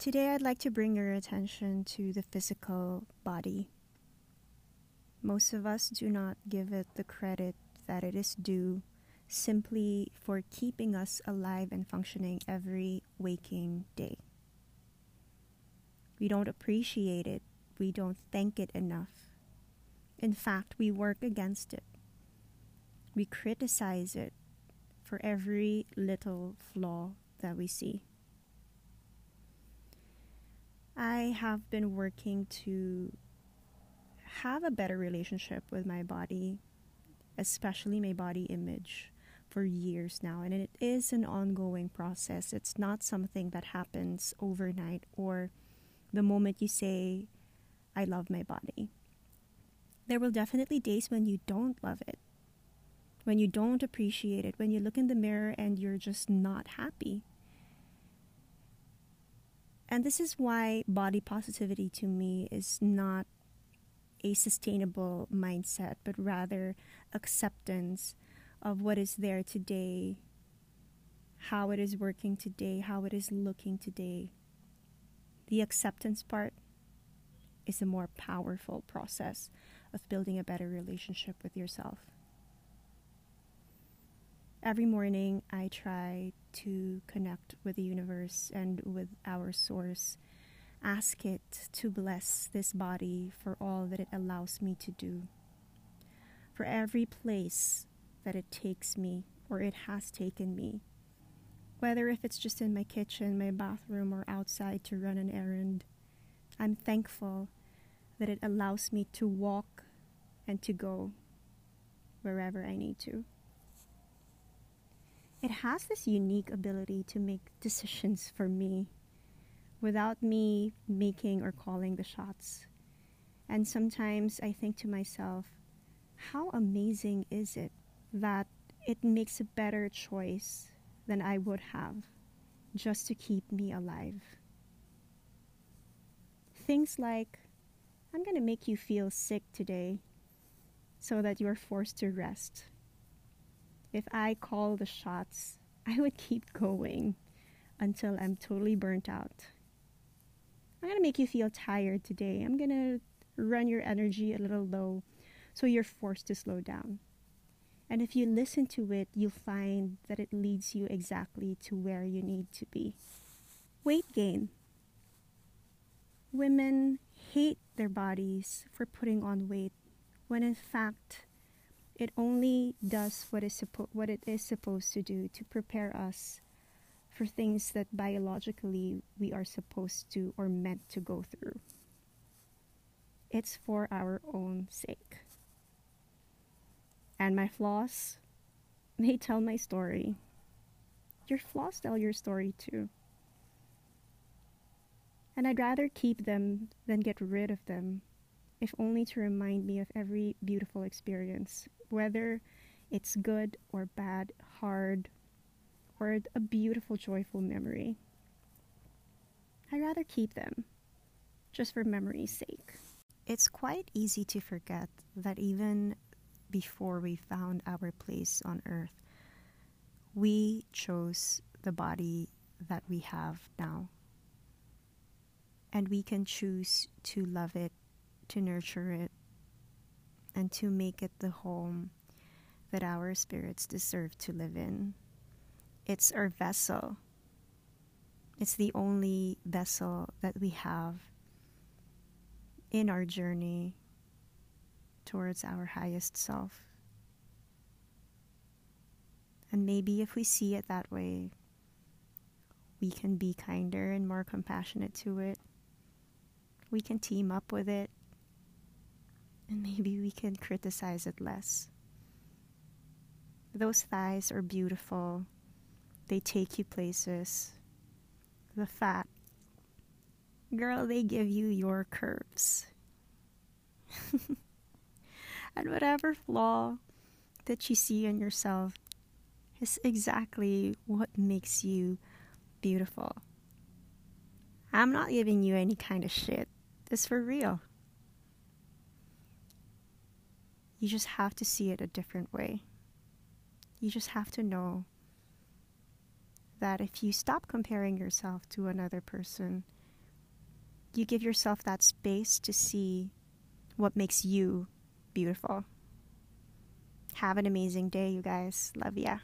Today, I'd like to bring your attention to the physical body. Most of us do not give it the credit that it is due simply for keeping us alive and functioning every waking day. We don't appreciate it, we don't thank it enough. In fact, we work against it. We criticize it for every little flaw that we see. I have been working to have a better relationship with my body, especially my body image, for years now. And it is an ongoing process. It's not something that happens overnight or the moment you say, I love my body. There will definitely days when you don't love it, when you don't appreciate it, when you look in the mirror and you're just not happy. And this is why body positivity to me is not a sustainable mindset, but rather acceptance of what is there today, how it is working today, how it is looking today. The acceptance part is a more powerful process of building a better relationship with yourself. Every morning, I try to connect with the universe and with our source. Ask it to bless this body for all that it allows me to do. For every place that it takes me or it has taken me. Whether if it's just in my kitchen, my bathroom, or outside to run an errand, I'm thankful that it allows me to walk and to go wherever I need to it has this unique ability to make decisions for me without me making or calling the shots. And sometimes I think to myself, how amazing is it that it makes a better choice than I would have just to keep me alive? Things like, I'm going to make you feel sick today so that you're forced to rest if I call the shots, I would keep going until I'm totally burnt out. I'm going to make you feel tired today. I'm going to run your energy a little low so you're forced to slow down. And if you listen to it, you'll find that it leads you exactly to where you need to be. Weight gain. Women hate their bodies for putting on weight when in fact it only does suppo- what it is supposed to do to prepare us for things that biologically we are supposed to or meant to go through. It's for our own sake. And my flaws, they tell my story. Your flaws tell your story too. And I'd rather keep them than get rid of them, if only to remind me of every beautiful experience whether it's good or bad, hard, or a beautiful, joyful memory. I'd rather keep them just for memory's sake. It's quite easy to forget that even before we found our place on earth, we chose the body that we have now. And we can choose to love it, to nurture it, and to make it the home that our spirits deserve to live in. It's our vessel. It's the only vessel that we have in our journey towards our highest self. And maybe if we see it that way, we can be kinder and more compassionate to it. We can team up with it and maybe we can criticize it less. Those thighs are beautiful, they take you places. The fat, girl, they give you your curves. and whatever flaw that you see in yourself is exactly what makes you beautiful. I'm not giving you any kind of shit. It's for real. You just have to see it a different way. You just have to know that if you stop comparing yourself to another person you give yourself that space to see what makes you beautiful. Have an amazing day, you guys. Love ya.